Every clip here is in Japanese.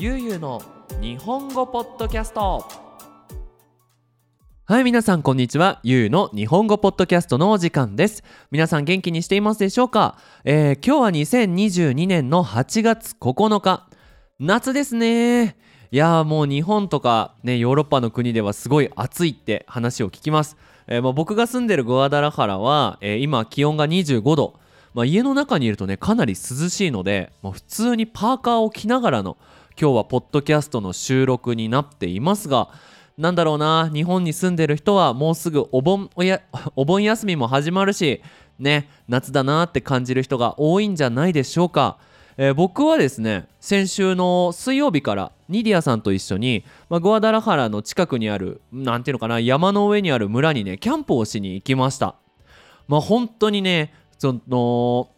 ゆうゆうの日本語ポッドキャスト。はい皆さんこんにちは。ゆうの日本語ポッドキャストのお時間です。皆さん元気にしていますでしょうか、えー、今日は2022年の8月9日夏ですね。いやもう日本とかねヨーロッパの国ではすごい暑いって話を聞きます、えー、まあ、僕が住んでるグアダラハラは、えー、今気温が25度まあ、家の中にいるとねかなり涼しいので、まあ、普通にパーカーを着ながらの今日はポッドキャストの収録になっていますがなんだろうな日本に住んでる人はもうすぐお盆 お盆休みも始まるしね夏だなって感じる人が多いんじゃないでしょうか、えー、僕はですね先週の水曜日からニディアさんと一緒に、まあ、グアダラハラの近くにある何ていうのかな山の上にある村にねキャンプをしに行きました。まあ本当にねその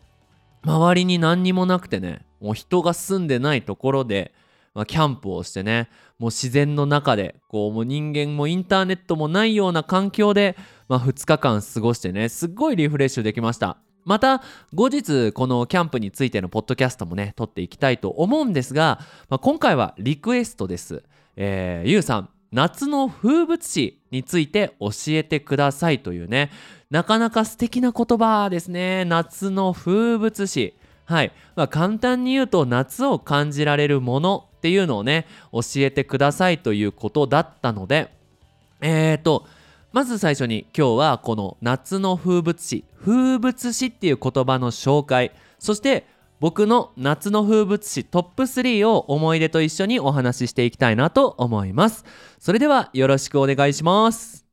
周りに何にもなくてねもう人が住んでないところでまあ、キャンプをしてねもう自然の中でこうもう人間もインターネットもないような環境で、まあ、2日間過ごしてねすっごいリフレッシュできました。また後日このキャンプについてのポッドキャストもね撮っていきたいと思うんですが、まあ、今回はリクエストです、えー、ゆうさん夏の風物詩について教えてくださいというねなかなか素敵な言葉ですね。夏の風物詩。はい、まあ、簡単に言うと夏を感じられるものっていうのをね教えてくださいということだったのでえーとまず最初に今日はこの夏の風物詩風物詩っていう言葉の紹介そして僕の夏の風物詩トップ3を思い出と一緒にお話ししていきたいなと思います。それではよろしくお願いします。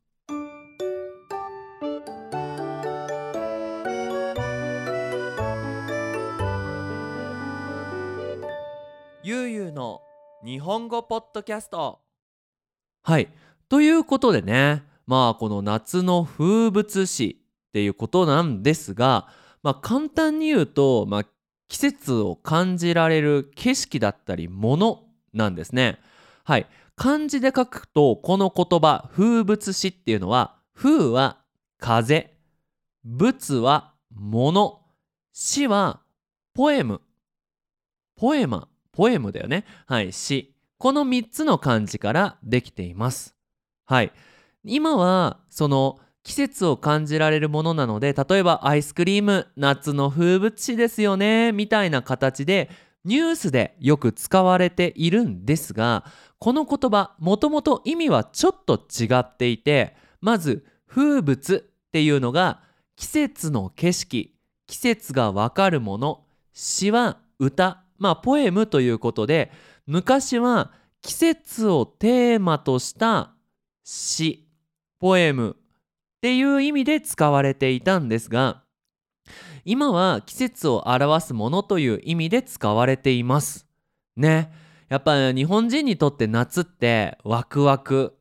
日本語ポッドキャスト。はい。ということでねまあこの夏の風物詩っていうことなんですがまあ簡単に言うと、まあ、季節を感じられる景色だったりものなんですね。はい。漢字で書くとこの言葉風物詩っていうのは風は風物は物詩はポエム。ポエマ。ポエムだよね。はい、詩。この3つの漢字からできています。はい。今は、その、季節を感じられるものなので、例えばアイスクリーム、夏の風物詩ですよね、みたいな形で、ニュースでよく使われているんですが、この言葉、もともと意味はちょっと違っていて、まず、風物っていうのが、季節の景色、季節がわかるもの、詩は歌まあポエムということで昔は季節をテーマとした詩ポエムっていう意味で使われていたんですが今は季節を表すものという意味で使われています。ね。やっぱ日本人にとって夏ってワクワク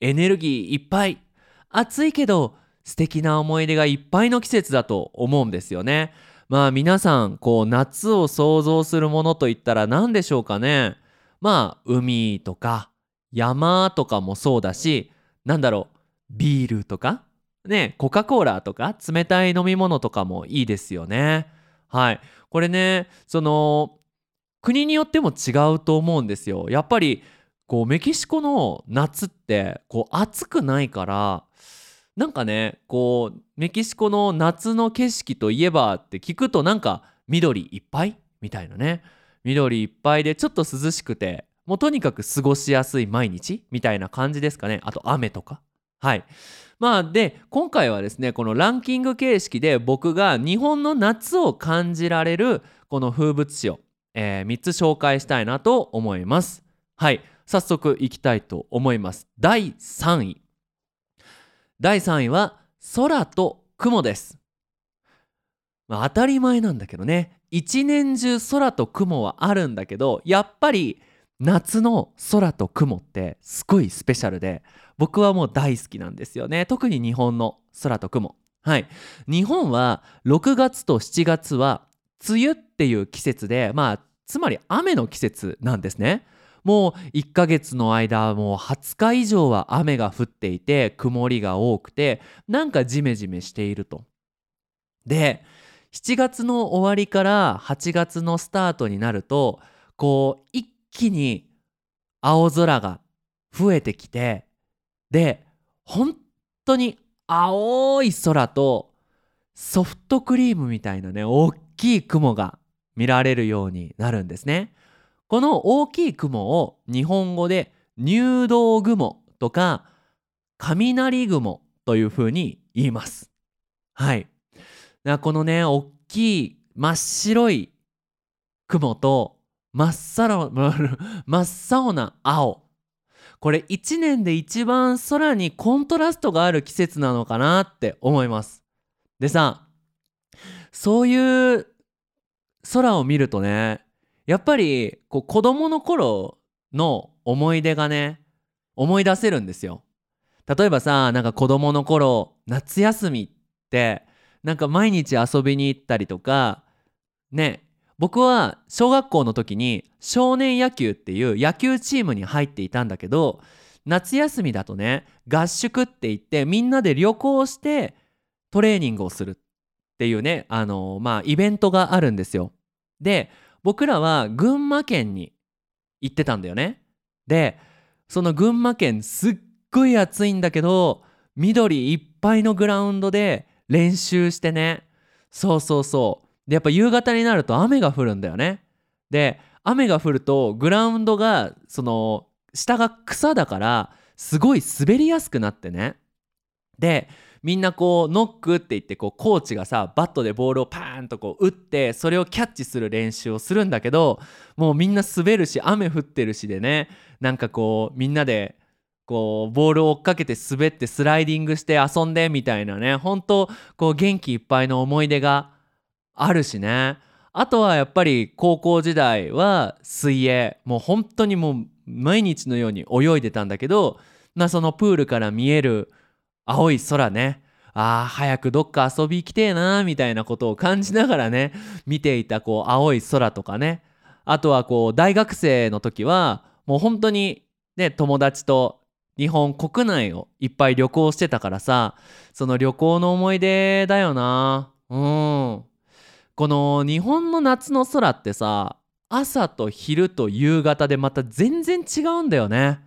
エネルギーいっぱい暑いけど素敵な思い出がいっぱいの季節だと思うんですよね。まあ皆さんこう夏を想像するものといったら何でしょうかね。まあ海とか山とかもそうだしなんだろうビールとかねコカ・コーラとか冷たい飲み物とかもいいですよね。はい。これねその国によっても違うと思うんですよ。やっぱりこうメキシコの夏ってこう暑くないからなんかねこうメキシコの夏の景色といえばって聞くとなんか緑いっぱいみたいなね。緑いっぱいでちょっと涼しくてもうとにかく過ごしやすい毎日みたいな感じですかね。あと雨とか。はい。まあで今回はですねこのランキング形式で僕が日本の夏を感じられるこの風物詩を、えー、3つ紹介したいなと思います。はい。早速いきたいと思います。第3位。第3位は空と雲です。まあ、当たり前なんだけどね。一年中空と雲はあるんだけどやっぱり夏の空と雲ってすごいスペシャルで僕はもう大好きなんですよね。特に日本の空と雲。はい。日本は6月と7月は梅雨っていう季節でまあつまり雨の季節なんですね。もう1ヶ月の間もう20日以上は雨が降っていて曇りが多くてなんかジメジメしていると。で7月の終わりから8月のスタートになるとこう一気に青空が増えてきてで本当に青い空とソフトクリームみたいなね大きい雲が見られるようになるんですね。この大きい雲を日本語で入道雲とか雷雲というふうに言います。はい。このね大きい真っ白い雲と真っ青 真っ青な青これ一年で一番空にコントラストがある季節なのかなって思いますでさそういう空を見るとねやっぱりこう子供の頃の思い出がね思い出せるんですよ例えばさなんか子供の頃夏休みってなんか毎日遊びに行ったりとかね僕は小学校の時に少年野球っていう野球チームに入っていたんだけど夏休みだとね合宿って言ってみんなで旅行してトレーニングをするっていうねあのまあイベントがあるんですよ。で僕らは群馬県に行ってたんだよね。でその群馬県すっごい暑いんだけど緑いっぱいのグラウンドで練習してね。そうそうそう。でやっぱ夕方になると雨が降るんだよね。で雨が降るとグラウンドがその下が草だからすごい滑りやすくなってね。でみんなこうノックって言ってこうコーチがさバットでボールをパーンとこう打ってそれをキャッチする練習をするんだけどもうみんな滑るし雨降ってるしでねなんかこうみんなでこうボールを追っかけて滑ってスライディングして遊んでみたいなね本当こう元気いっぱいの思い出があるしね。あとはやっぱり高校時代は水泳もう本当にもう毎日のように泳いでたんだけどまあそのプールから見える青い空ね。あー早くどっか遊び行きてえなみたいなことを感じながらね見ていたこう青い空とかね。あとはこう大学生の時はもう本当にね友達と日本国内をいっぱい旅行してたからさその旅行の思い出だよな。うん。この日本の夏の空ってさ朝と昼と夕方でまた全然違うんだよね。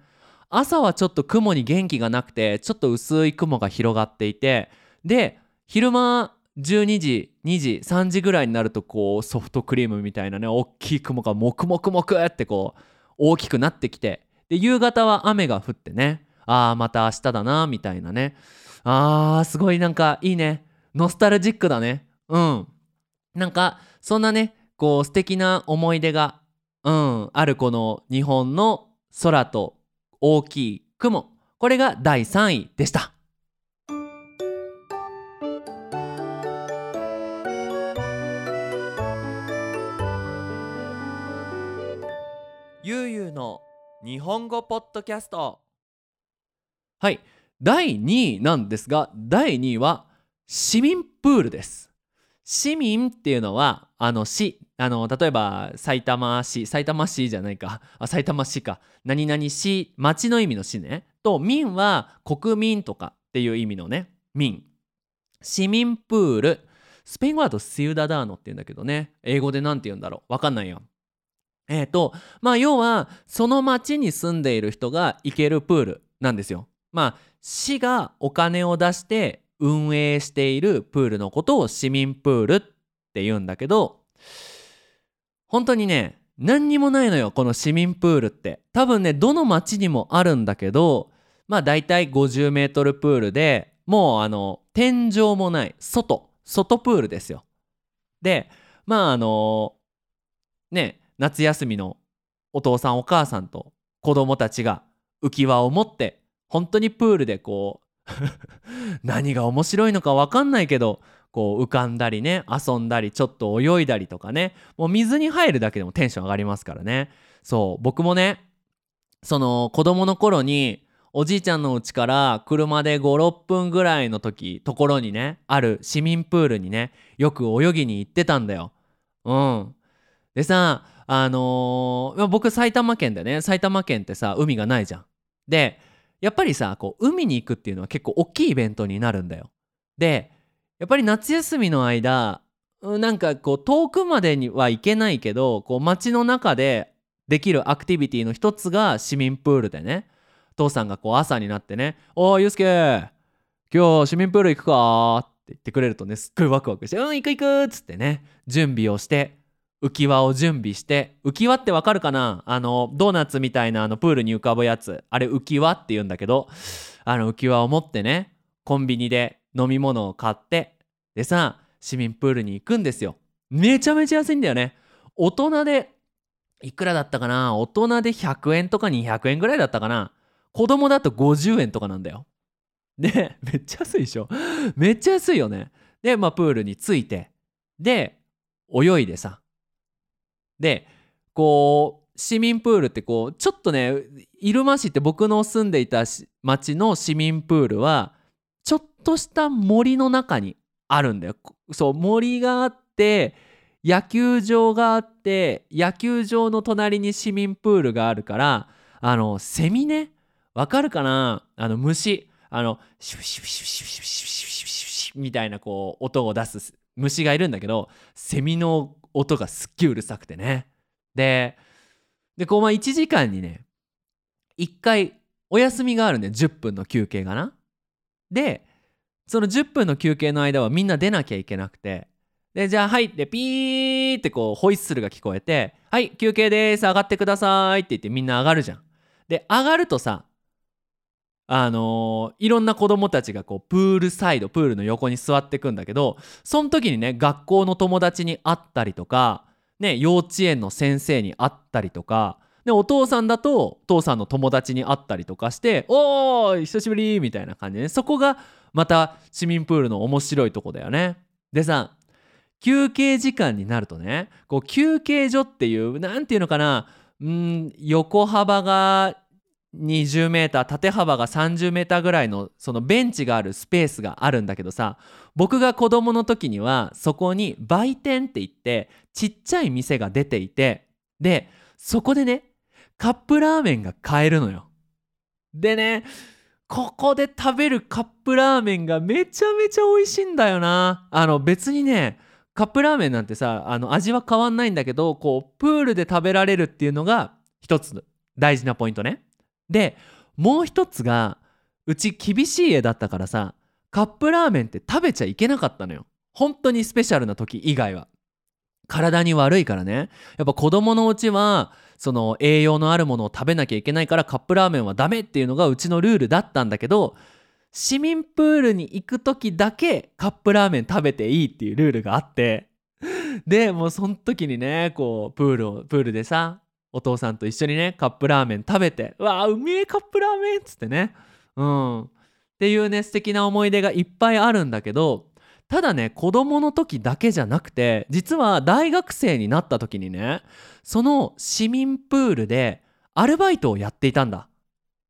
朝はちょっと雲に元気がなくてちょっと薄い雲が広がっていてで昼間12時2時3時ぐらいになるとこうソフトクリームみたいなね大きい雲がもくもくもくってこう大きくなってきてで夕方は雨が降ってねああまた明日だなみたいなね。あーすごいなんかいいね。ノスタルジックだね。うん。なんかそんなねこう素敵な思い出がうんあるこの日本の空と大きい雲。これが第3位でした。ゆうゆうの日本語ポッドキャスト。はい。第2位なんですが第2位は市民プールです。市民っていうのはあの市あの例えば埼玉市埼玉市じゃないか。あ埼玉市か。何々市町の意味の市ね。と民は国民とかっていう意味のね。民。市民プール。スペイン語だとシウダダーノって言うんだけどね。英語で何て言うんだろう。わかんないよ。えっ、ー、とまあ要はその町に住んでいる人が行けるプールなんですよ。まあ市がお金を出して運営しているプールのことを市民プールって言うんだけど本当にね何にもないのよこの市民プールって。多分ねどの町にもあるんだけどまあ大体50メートルプールでもうあの天井もない外外プールですよ。でまああのね夏休みのお父さんお母さんと子供たちが浮き輪を持って本当にプールでこう 何が面白いのか分かんないけどこう浮かんだりね遊んだりちょっと泳いだりとかねもう水に入るだけでもテンション上がりますからねそう僕もねその子供の頃におじいちゃんの家から車で56分ぐらいの時ところにねある市民プールにねよく泳ぎに行ってたんだよ。うん。でさあのー、僕埼玉県でね埼玉県ってさ海がないじゃん。でやっぱりさこう海に行くっていうのは結構大きいイベントになるんだよ。でやっぱり夏休みの間なんかこう遠くまでには行けないけどこう街の中でできるアクティビティの一つが市民プールでね父さんがこう朝になってね「おーゆうすけ今日市民プール行くか?」って言ってくれるとねすっごいワクワクして「うん行く行く」っつってね準備をして浮き輪を準備して浮き輪ってわかるかな？あのドーナツみたいなあのプールに浮かぶやつ。あれ浮き輪って言うんだけどあの浮き輪を持ってねコンビニで飲み物を買ってでさ市民プールに行くんですよ。めちゃめちゃ安いんだよね。大人でいくらだったかな？大人で100円とか200円ぐらいだったかな？子供だと50円とかなんだよ。でめっちゃ安いでしょ？めっちゃ安いよね。でまあプールに着いて。で泳いでさでこう市民プールってこうちょっとね入間市って僕の住んでいた町の市民プールはちょっとした森の中にあるんだよ。そう森があって野球場があって野球場の隣に市民プールがあるからあのセミね？わかるかな？あの虫。あのシュシュシュシュシュシュシュシュシュシュみたいなこう音を出す虫がいるんだけどセミの音がすっげえうるさくてね。ででこうまあ1時間にね1回お休みがあるんで10分の休憩がな。でその10分の休憩の間はみんな出なきゃいけなくて。でじゃあはいでピーってこうホイッスルが聞こえて「はい休憩です上がってください」って言ってみんな上がるじゃん。で上がるとさあのー、いろんな子供たちがこうプールサイドプールの横に座ってくんだけどその時にね学校の友達に会ったりとか、ね、幼稚園の先生に会ったりとかでお父さんだと父さんの友達に会ったりとかして「おー久しぶり!」みたいな感じで、ね、そこがまた市民プールの面白いとこだよね。でさ休憩時間になるとねこう休憩所っていう何て言うのかなうん横幅が20メーター縦幅が30メーターぐらいのそのベンチがあるスペースがあるんだけどさ僕が子供の時にはそこに売店って言ってちっちゃい店が出ていてでそこでねカップラーメンが買えるのよ。でねここで食べるカップラーメンがめちゃめちゃ美味しいんだよな。あの別にねカップラーメンなんてさあの味は変わんないんだけどこうプールで食べられるっていうのが一つ大事なポイントね。でもう一つがうち厳しい家だったからさカップラーメンって食べちゃいけなかったのよ。本当にスペシャルな時以外は。体に悪いからね。やっぱ子供のうちはその栄養のあるものを食べなきゃいけないからカップラーメンはダメっていうのがうちのルールだったんだけど市民プールに行く時だけカップラーメン食べていいっていうルールがあって。でもうその時にねこうプールをプールでさお父さんと一緒にねカップラーメン食べて「うわあうめえカップラーメン」っつってね。うん。っていうね素敵な思い出がいっぱいあるんだけどただね子供の時だけじゃなくて実は大学生になった時にねその市民プールでアルバイトをやっていたんだ。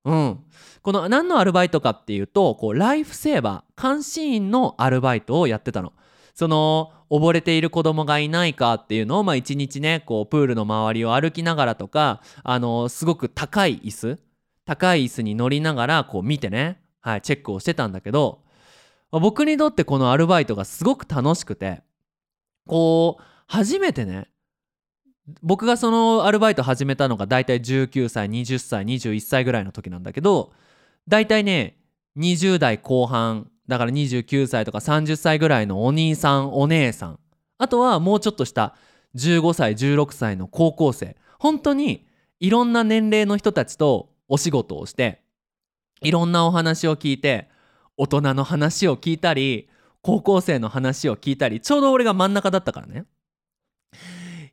うん。この何のアルバイトかっていうとこうライフセーバー監視員のアルバイトをやってたの。その溺れている子供がいないかっていうのをまあ一日ねこうプールの周りを歩きながらとかあのすごく高い椅子高い椅子に乗りながらこう見てね、はい、チェックをしてたんだけど僕にとってこのアルバイトがすごく楽しくてこう初めてね僕がそのアルバイト始めたのが大体19歳20歳21歳ぐらいの時なんだけど大体ね20代後半だから29歳とか30歳ぐらいのお兄さんお姉さん。あとはもうちょっとした15歳16歳の高校生。本当にいろんな年齢の人たちとお仕事をしていろんなお話を聞いて大人の話を聞いたり高校生の話を聞いたりちょうど俺が真ん中だったからね。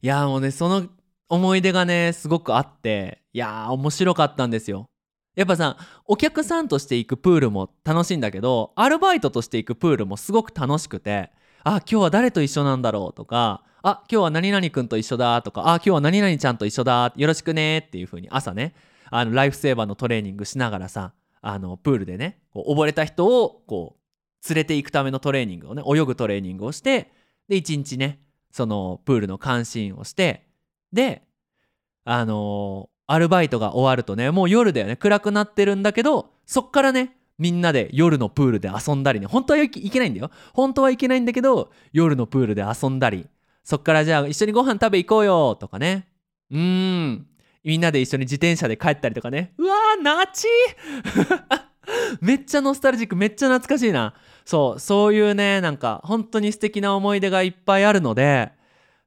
いやもうねその思い出がねすごくあっていや面白かったんですよ。やっぱさお客さんとして行くプールも楽しいんだけどアルバイトとして行くプールもすごく楽しくてあ今日は誰と一緒なんだろうとかあ今日は何々くんと一緒だとかあ今日は何々ちゃんと一緒だよろしくねっていう風に朝ねあのライフセーバーのトレーニングしながらさあのプールでねこう溺れた人をこう連れて行くためのトレーニングをね泳ぐトレーニングをしてで一日ねそのプールの監視員をしてであのアルバイトが終わるとねもう夜だよね。暗くなってるんだけどそっからねみんなで夜のプールで遊んだりね。本当はいけないんだよ。本当はいけないんだけど夜のプールで遊んだり。そっからじゃあ一緒にご飯食べ行こうよとかね。うーん。みんなで一緒に自転車で帰ったりとかね。うわーナチ めっちゃノスタルジックめっちゃ懐かしいな。そうそういうねなんか本当に素敵な思い出がいっぱいあるので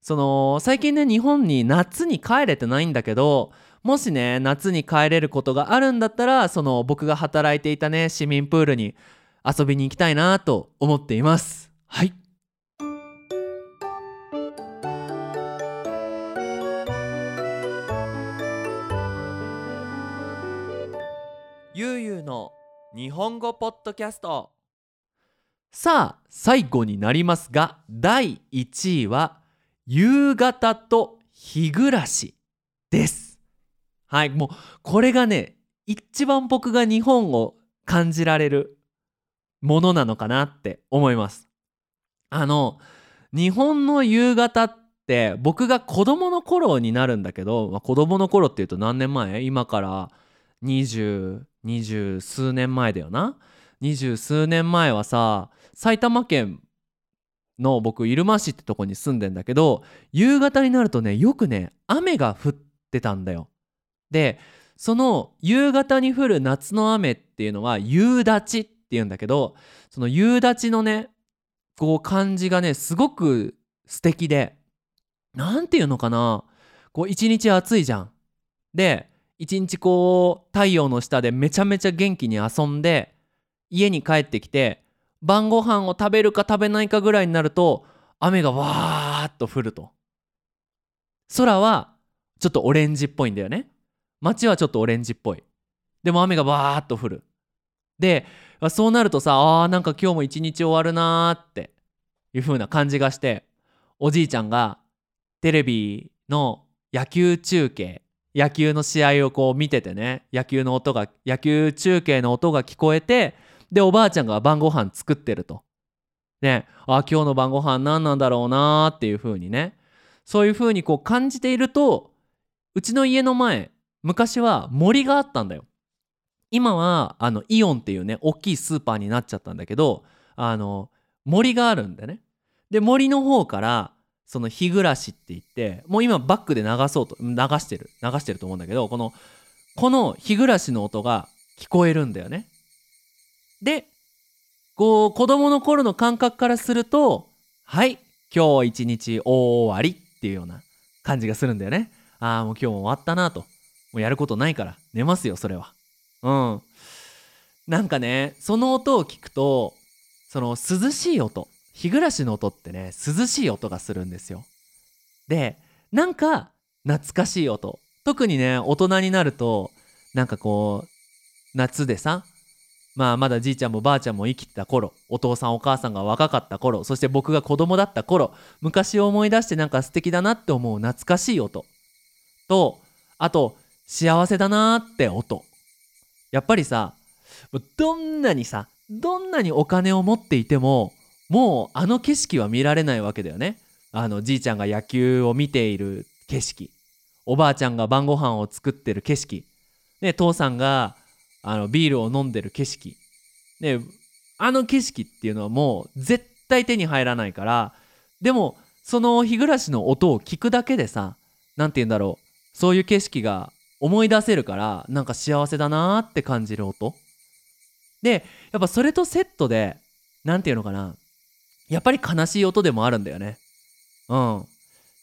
その最近ね日本に夏に帰れてないんだけどもしね夏に帰れることがあるんだったらその僕が働いていたね市民プールに遊びに行きたいなと思っています。はい。ゆうゆうの日本語ポッドキャスト。さあ最後になりますが第1位は夕方と日暮らしです。はいもうこれがね一番僕が日本を感じられるものなのかなって思います。あの日本の夕方って僕が子供の頃になるんだけど、まあ、子供の頃っていうと何年前？今から20 20数年前だよな？二十数年前はさ埼玉県の僕入間市ってとこに住んでんだけど夕方になるとねよくね雨が降ってたんだよ。でその夕方に降る夏の雨っていうのは夕立っていうんだけどその夕立のねこう感じがねすごく素敵で何て言うのかなこう一日暑いじゃん。で一日こう太陽の下でめちゃめちゃ元気に遊んで家に帰ってきて晩ご飯を食べるか食べないかぐらいになると雨がわーっと降ると空はちょっとオレンジっぽいんだよね街はちょっとオレンジっぽいでも雨がわーっと降るでそうなるとさあーなんか今日も一日終わるなーっていう風な感じがしておじいちゃんがテレビの野球中継野球の試合をこう見ててね野球の音が野球中継の音が聞こえてでおばあちゃんが晩ご飯作ってると。ねあ今日の晩ご飯何なんだろうなっていう風にねそういう風にこう感じているとうちの家の前昔は森があったんだよ。今はあのイオンっていうね大きいスーパーになっちゃったんだけどあの森があるんでね。で森の方からその日暮らしって言ってもう今バックで流そうと流してる流してると思うんだけどこのこの日暮らしの音が聞こえるんだよね。でこう子供の頃の感覚からするとはい今日一日終わりっていうような感じがするんだよね。ああもう今日も終わったなともうやることないから。寝ますよそれは。うん。なんかねその音を聞くとその涼しい音。日暮らしの音ってね涼しい音がするんですよ。でなんか懐かしい音。特にね大人になるとなんかこう夏でさまあまだじいちゃんもばあちゃんも生きてた頃お父さんお母さんが若かった頃そして僕が子供だった頃昔を思い出してなんか素敵だなって思う懐かしい音。とあと幸せだなって音。やっぱりさどんなにさどんなにお金を持っていてももうあの景色は見られないわけだよね。あのじいちゃんが野球を見ている景色。おばあちゃんが晩ご飯を作ってる景色。ね父さんがあのビールを飲んでる景色。ねあの景色っていうのはもう絶対手に入らないからでもその日暮らしの音を聞くだけでさ何て言うんだろう。そういう景色が思い出せるからなんか幸せだなって感じる音。でやっぱそれとセットで何て言うのかな。やっぱり悲しい音でもあるんだよね。うん。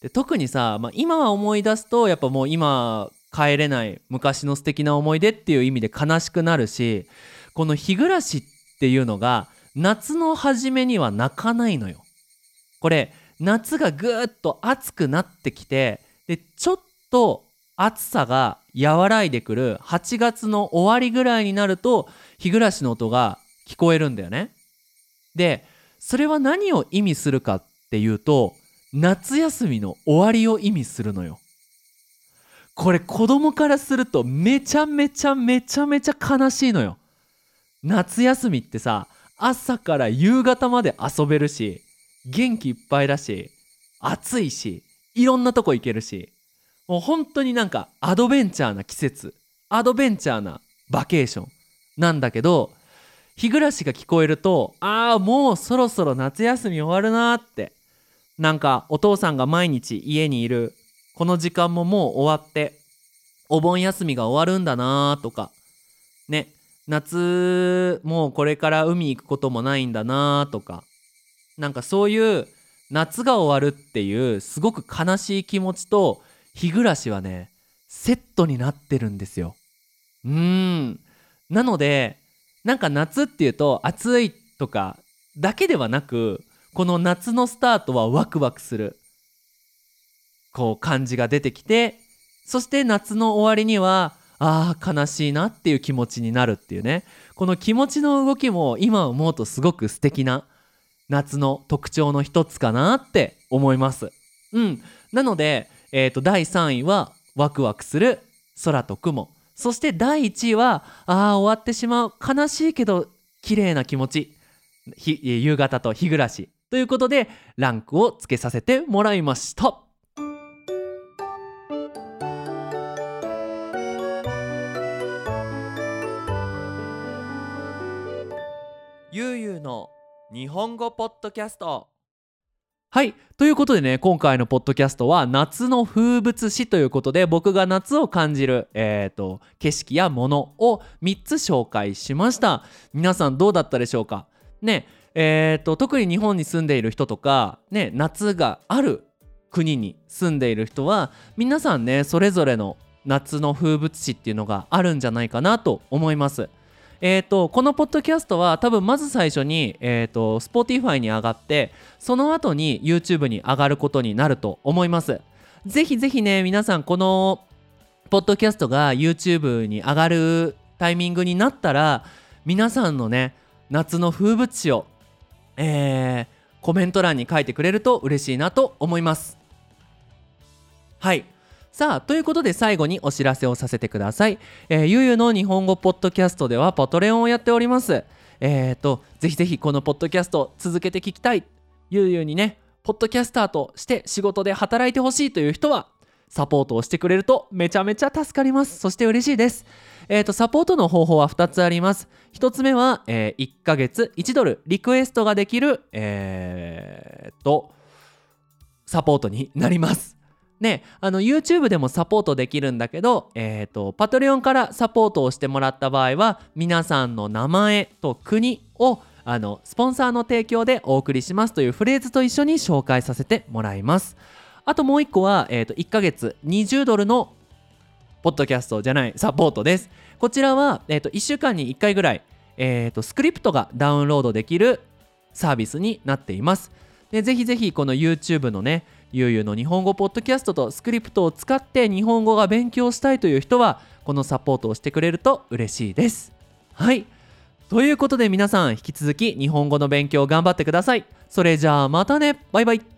で特にさ、まあ、今は思い出すとやっぱもう今帰れない昔の素敵な思い出っていう意味で悲しくなるしこの日暮らしっていうのが夏の初めには泣かないのよ。これ夏がぐーっと暑くなってきてでちょっと暑さが和らいでくる8月の終わりぐらいになると日暮らしの音が聞こえるんだよね。でそれは何を意味するかっていうと夏休みの終わりを意味するのよ。これ子供からするとめちゃめちゃめちゃめちゃ悲しいのよ。夏休みってさ朝から夕方まで遊べるし元気いっぱいだし暑いしいろんなとこ行けるしもう本当になんかアドベンチャーな季節。アドベンチャーなバケーション。なんだけど日暮らしが聞こえるとああもうそろそろ夏休み終わるなって。なんかお父さんが毎日家にいる。この時間ももう終わって。お盆休みが終わるんだなとか。ね。夏もうこれから海行くこともないんだなとか。なんかそういう夏が終わるっていうすごく悲しい気持ちと日暮らしはねセットになってるんですよ。うーん。なのでなんか夏っていうと暑いとかだけではなくこの夏のスタートはワクワクする。こう感じが出てきてそして夏の終わりにはあー悲しいなっていう気持ちになるっていうね。この気持ちの動きも今思うとすごく素敵な夏の特徴の一つかなって思います。うん。なので、えー、と第3位はワクワクする空と雲。そして第1位はあー終わってしまう悲しいけど綺麗な気持ち。夕方と日暮らし。ということでランクをつけさせてもらいました。ゆうゆうの日本語ポッドキャスト。はい。ということでね今回のポッドキャストは夏の風物詩ということで僕が夏を感じる、えーと、景色やものを3つ紹介しました。皆さんどうだったでしょうか？ねえーと特に日本に住んでいる人とか、ね、夏がある国に住んでいる人は皆さんねそれぞれの夏の風物詩っていうのがあるんじゃないかなと思います。えーと、このポッドキャストは多分まず最初に、えーと、Spotify に上がってその後に YouTube に上がることになると思います。ぜひぜひね皆さんこのポッドキャストが YouTube に上がるタイミングになったら皆さんのね夏の風物詩を、えー、コメント欄に書いてくれると嬉しいなと思います。はいさあということで最後にお知らせをさせてください、えー、ゆうゆうの日本語ポッドキャストではパトレオンをやっております。えっ、ー、とぜひぜひこのポッドキャスト続けて聞きたい。ゆうゆうにねポッドキャスターとして仕事で働いてほしいという人はサポートをしてくれるとめちゃめちゃ助かります。そして嬉しいです。えっ、ー、とサポートの方法は2つあります。1つ目は、えー、1ヶ月1ドルリクエストができるえー、とサポートになります。ね、あの YouTube でもサポートできるんだけど、えーと、パトレオンからサポートをしてもらった場合は皆さんの名前と国をあのスポンサーの提供でお送りしますというフレーズと一緒に紹介させてもらいます。あともう一個は、えーと、1ヶ月20ドルのポッドキャストじゃないサポートです。こちらは、えーと、1週間に1回ぐらい、えーとスクリプトがダウンロードできるサービスになっています。でぜひぜひこの YouTube のねゆうゆうの日本語ポッドキャストとスクリプトを使って日本語が勉強したいという人はこのサポートをしてくれると嬉しいです。はい。ということで皆さん引き続き日本語の勉強頑張ってください。それじゃあまたね。バイバイ。